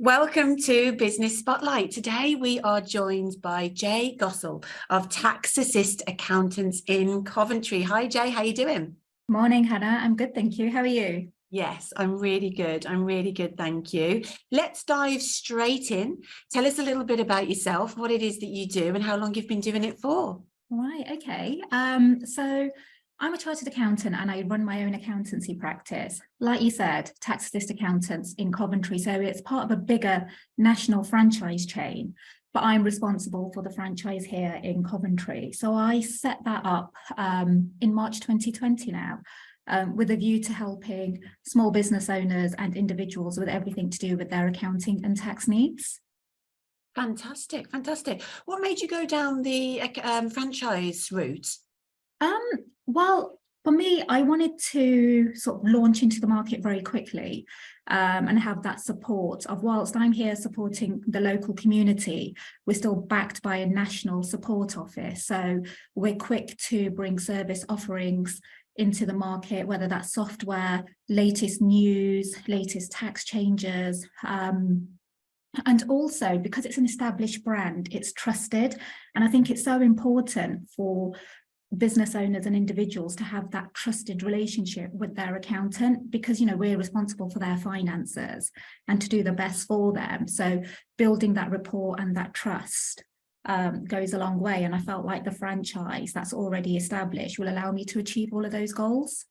Welcome to Business Spotlight. Today we are joined by Jay Gosal of Tax Assist Accountants in Coventry. Hi Jay, how are you doing? Morning, Hana. I'm good, thank you. How are you? Yes, I'm really good. I'm really good, thank you. Let's dive straight in. Tell us a little bit about yourself, what it is that you do and how long you've been doing it for. Right, okay. Um, so I'm a chartered accountant and I run my own accountancy practice. Like you said, tax assist accountants in Coventry. So it's part of a bigger national franchise chain, but I'm responsible for the franchise here in Coventry. So I set that up um, in March 2020 now. Um, with a view to helping small business owners and individuals with everything to do with their accounting and tax needs. Fantastic, fantastic. What made you go down the um, franchise route? Um, well, for me, I wanted to sort of launch into the market very quickly um, and have that support of whilst I'm here supporting the local community, we're still backed by a national support office. So we're quick to bring service offerings into the market, whether that's software, latest news, latest tax changes, um, and also because it's an established brand, it's trusted. And I think it's so important for business owners and individuals to have that trusted relationship with their accountant because you know we're responsible for their finances and to do the best for them so building that rapport and that trust um, goes a long way and I felt like the franchise that's already established will allow me to achieve all of those goals.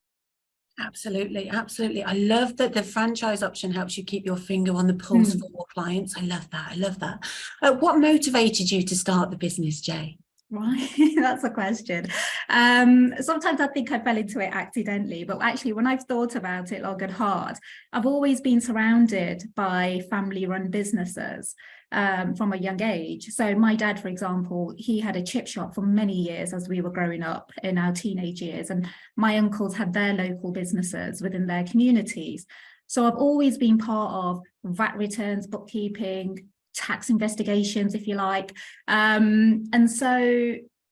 Absolutely, absolutely. I love that the franchise option helps you keep your finger on the pulse mm. for more clients. I love that. I love that. Uh, what motivated you to start the business, Jay? Right, that's a question. Um, sometimes I think I fell into it accidentally, but actually, when I've thought about it long and hard, I've always been surrounded by family run businesses um, from a young age. So, my dad, for example, he had a chip shop for many years as we were growing up in our teenage years, and my uncles had their local businesses within their communities. So, I've always been part of VAT returns, bookkeeping, tax investigations, if you like. Um, and so,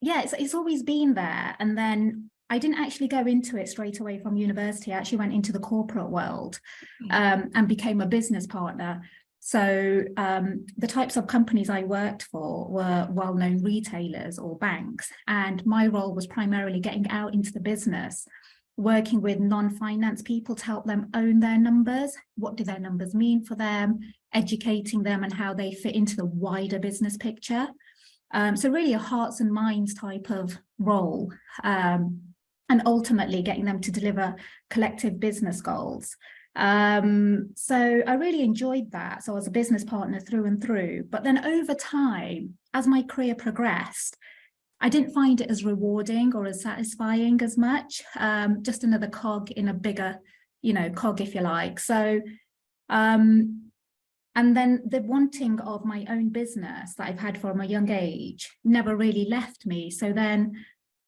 yeah, it's, it's always been there. And then I didn't actually go into it straight away from university. I actually went into the corporate world hmm. um, and became a business partner. So um, the types of companies I worked for were well-known retailers or banks, and my role was primarily getting out into the business working with non-finance people to help them own their numbers. What do their numbers mean for them? Educating them and how they fit into the wider business picture. Um, so really a hearts and minds type of role um, and ultimately getting them to deliver collective business goals. Um, so I really enjoyed that. So I was a business partner through and through. But then over time, as my career progressed, I didn't find it as rewarding or as satisfying as much. Um, just another cog in a bigger, you know, cog, if you like. So, um, and then the wanting of my own business that I've had from a young age never really left me. So then,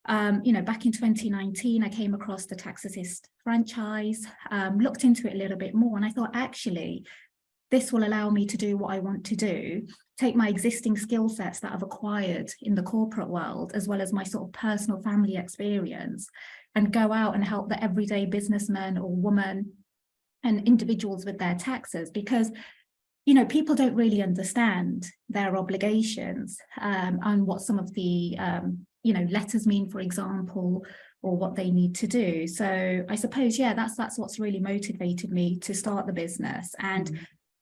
um, you know, back in 2019, I came across the Tax Assist franchise, um, looked into it a little bit more, and I thought actually this will allow me to do what I want to do, take my existing skill sets that I've acquired in the corporate world, as well as my sort of personal family experience, and go out and help the everyday businessman or woman and individuals with their taxes. Because you know people don't really understand their obligations um, and what some of the um, you know letters mean for example or what they need to do. So i suppose yeah that's that's what's really motivated me to start the business. And mm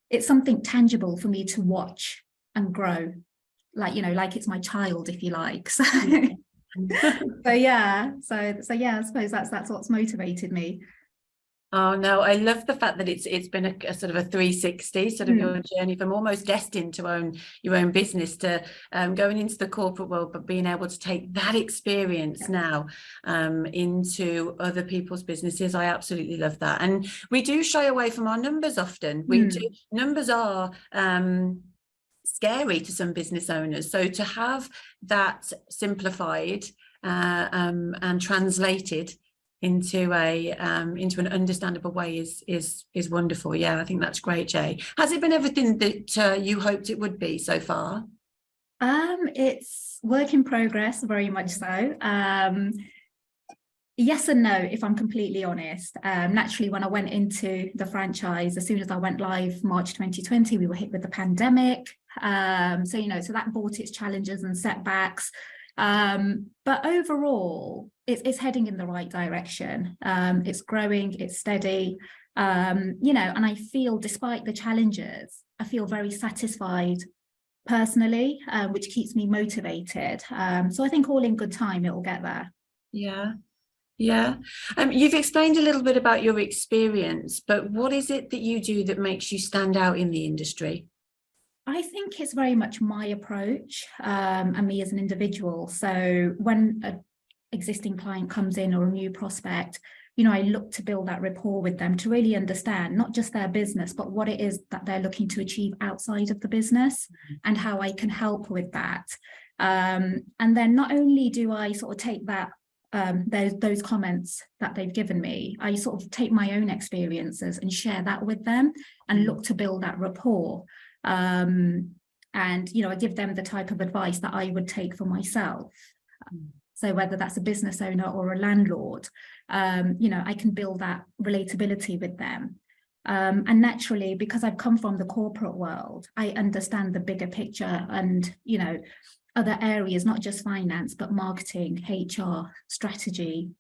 it's something tangible for me to watch and grow like you know like it's my child if you like so so yeah so so yeah i suppose that's that's what's motivated me Oh no, I love the fact that it's it's been a, a sort of a 360 sort of mm. your journey from almost destined to own your own business to um, going into the corporate world, but being able to take that experience yeah. now um, into other people's businesses. I absolutely love that. And we do shy away from our numbers often. We mm. do numbers are um, scary to some business owners. So to have that simplified uh, um, and translated into a um, into an understandable way is is is wonderful. Yeah, I think that's great, Jay. Has it been everything that uh, you hoped it would be so far? Um, it's work in progress, very much so. Um, Yes and no, if I'm completely honest. Um, naturally, when I went into the franchise, as soon as I went live March 2020, we were hit with the pandemic. Um, so, you know, so that brought its challenges and setbacks. Um, but overall, it's, it's heading in the right direction. Um, it's growing, it's steady. Um, you know, and I feel despite the challenges, I feel very satisfied personally, uh, which keeps me motivated. Um, so I think all in good time, it will get there. Yeah. Yeah. Um, you've explained a little bit about your experience, but what is it that you do that makes you stand out in the industry? I think it's very much my approach um, and me as an individual. So when an existing client comes in or a new prospect, you know, I look to build that rapport with them to really understand not just their business, but what it is that they're looking to achieve outside of the business and how I can help with that. Um, and then not only do I sort of take that um, those those comments that they've given me, I sort of take my own experiences and share that with them and look to build that rapport. Um, and you know, I give them the type of advice that I would take for myself. So whether that's a business owner or a landlord, um, you know, I can build that relatability with them. Um, and naturally, because I've come from the corporate world, I understand the bigger picture and, you know, other areas, not just finance, but marketing, HR, strategy,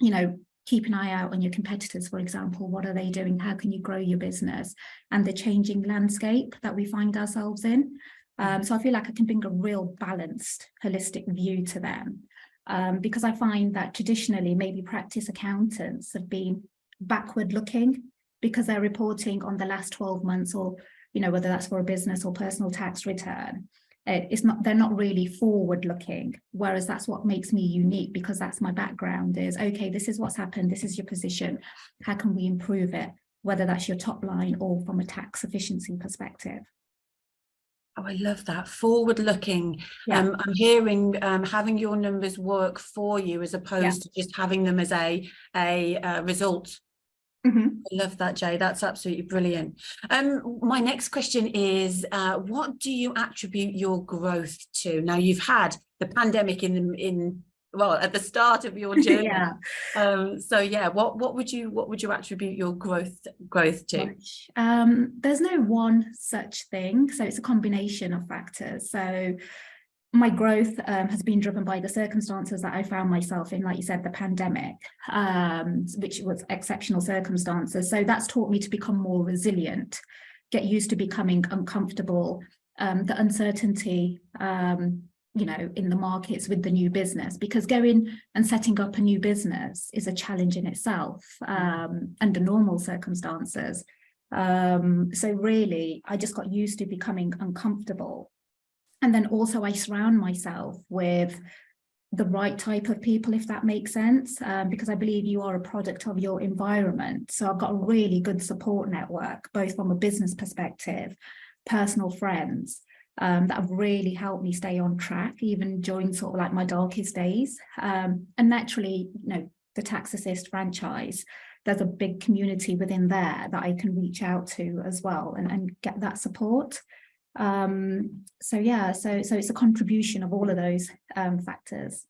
you know, keep an eye out on your competitors, for example, what are they doing? How can you grow your business? And the changing landscape that we find ourselves in. Um, so I feel like I can bring a real balanced, holistic view to them. Um, because I find that traditionally, maybe practice accountants have been backward looking because they're reporting on the last 12 months or, you know, whether that's for a business or personal tax return it's not they're not really forward looking whereas that's what makes me unique because that's my background is okay this is what's happened this is your position how can we improve it whether that's your top line or from a tax efficiency perspective Oh, I love that forward looking. Yeah. Um, I'm hearing um, having your numbers work for you as opposed to just having them as a a uh, result Mhm. I love that, Jay. That's absolutely brilliant. Um, my next question is, uh, what do you attribute your growth to? Now you've had the pandemic in in well at the start of your journey. yeah Um, so yeah, what what would you what would you attribute your growth growth to? Um, there's no one such thing. So it's a combination of factors. So my growth um, has been driven by the circumstances that I found myself in, like you said, the pandemic, um, which was exceptional circumstances. So that's taught me to become more resilient, get used to becoming uncomfortable, um, the uncertainty, um, you know, in the markets with the new business, because going and setting up a new business is a challenge in itself um, under normal circumstances. Um, so really, I just got used to becoming uncomfortable. And then also I surround myself with the right type of people, if that makes sense, um, because I believe you are a product of your environment. So I've got a really good support network, both from a business perspective, personal friends, um, that have really helped me stay on track, even during sort of like my darkest days. Um, and naturally, you know, the Tax Assist franchise, there's a big community within there that I can reach out to as well and, and get that support. Um, so yeah, so so it's a contribution of all of those um, factors.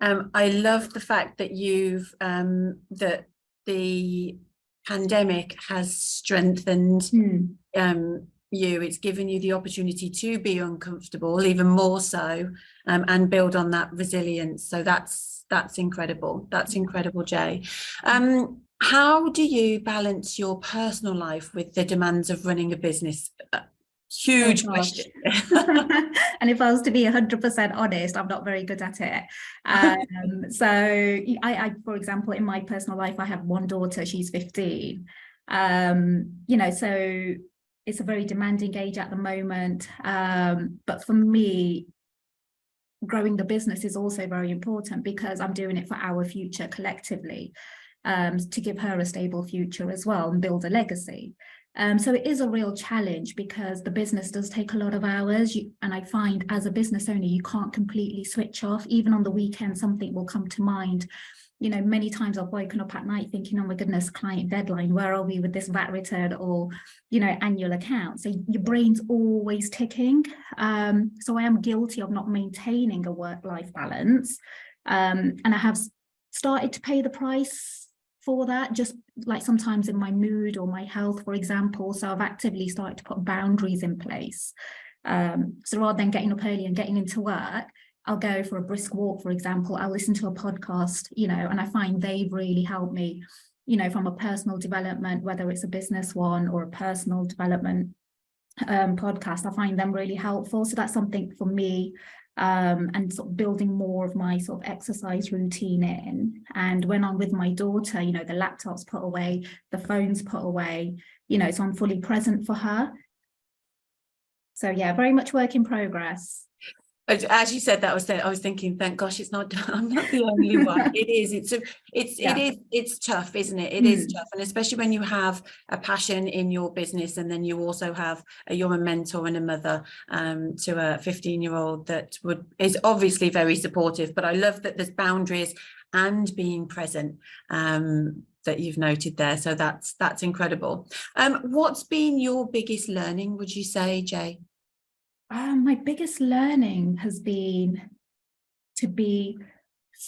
Um, I love the fact that you've um, that the pandemic has strengthened um, you. It's given you the opportunity to be uncomfortable, even more so, um, and build on that resilience. So that's that's incredible. That's incredible, Jay. Um, how do you balance your personal life with the demands of running a business? Huge gosh. question. and if I was to be 100% honest, I'm not very good at it. Um, so, I, I, for example, in my personal life, I have one daughter, she's 15. Um, you know, so it's a very demanding age at the moment. Um, but for me, growing the business is also very important because I'm doing it for our future collectively um, to give her a stable future as well and build a legacy. Um, so it is a real challenge because the business does take a lot of hours. You, and I find as a business owner, you can't completely switch off. Even on the weekend, something will come to mind. You know, many times I've woken up at night thinking, oh my goodness, client deadline, where are we with this VAT return or, you know, annual account? So your brain's always ticking. Um, so I am guilty of not maintaining a work life balance. Um, and I have started to pay the price for that, just like sometimes in my mood or my health, for example. So I've actively started to put boundaries in place. Um, so rather than getting up early and getting into work, I'll go for a brisk walk, for example. I'll listen to a podcast, you know, and I find they've really helped me, you know, from a personal development, whether it's a business one or a personal development um, podcast. I find them really helpful. So that's something for me um, and sort of building more of my sort of exercise routine in. And when I'm with my daughter, you know, the laptop's put away, the phone's put away, you know, so I'm fully present for her. So yeah, very much work in progress. As you said that, I was saying, I was thinking, thank gosh, it's not, I'm not the only one. It is, it's, a- it's, Yeah. it is, it's tough, isn't it? It is Mm. tough. And especially when you have a passion in your business and then you also have, a- you're a mentor and a mother um, to a 15 year old that would, is obviously very supportive, but I love that there's boundaries and being present um, that you've noted there. So that's, that's incredible. Um, what's been your biggest learning, would you say, Jay? Um, my biggest learning has been to be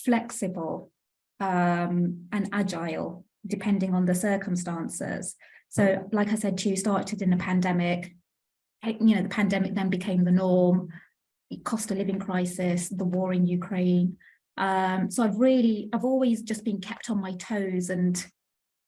flexible um, and agile, depending on the circumstances. So, like I said to you, started in a pandemic. eh, You know, the pandemic then became the norm. Cost of living crisis, the war in Ukraine. Um, so I've really, I've always just been kept on my toes and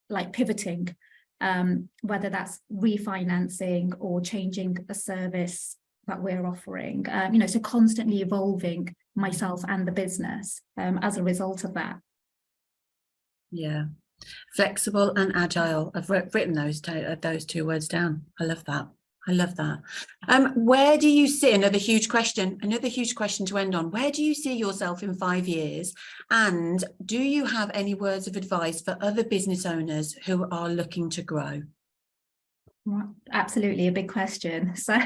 like pivoting, um, whether that's refinancing or changing a service that we're offering. Um, you know, so constantly evolving myself and the business um, as a result of that. Yeah, flexible and agile. I've writ- written those uh, those two words down. I love that. I love that. Um, where do you see another huge question? Another huge question to end on. Where do you see yourself in five years? And do you have any words of advice for other business owners who are looking to grow? Absolutely a big question. So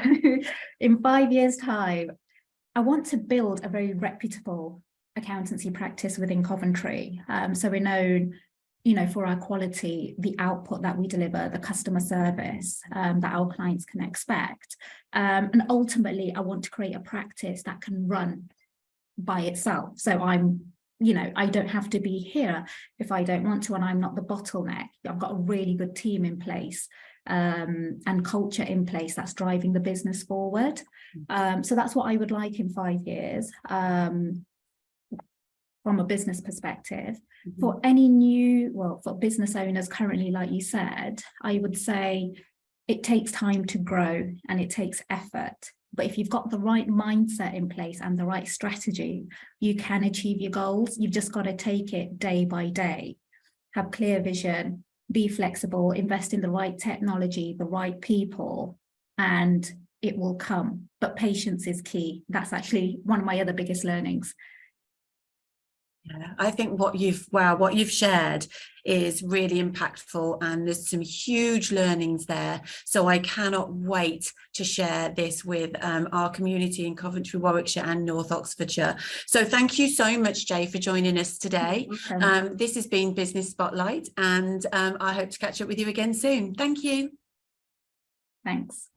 in five years' time, I want to build a very reputable accountancy practice within Coventry. Um, so we're known, you know, for our quality, the output that we deliver, the customer service um, that our clients can expect. Um, and ultimately, I want to create a practice that can run by itself. So I'm you know, I don't have to be here if I don't want to, and I'm not the bottleneck. I've got a really good team in place um, and culture in place that's driving the business forward. Um, so that's what I would like in five years um, from a business perspective. For any new, well, for business owners currently, like you said, I would say it takes time to grow and it takes effort. But if you've got the right mindset in place and the right strategy, you can achieve your goals. You've just got to take it day by day, have clear vision, be flexible, invest in the right technology, the right people, and it will come. But patience is key. That's actually one of my other biggest learnings. Yeah, I think what you've wow, what you've shared is really impactful and there's some huge learnings there. So I cannot wait to share this with um, our community in Coventry, Warwickshire and North Oxfordshire. So thank you so much, Jay, for joining us today. Welcome. Um, this has been Business Spotlight and um, I hope to catch up with you again soon. Thank you. Thanks.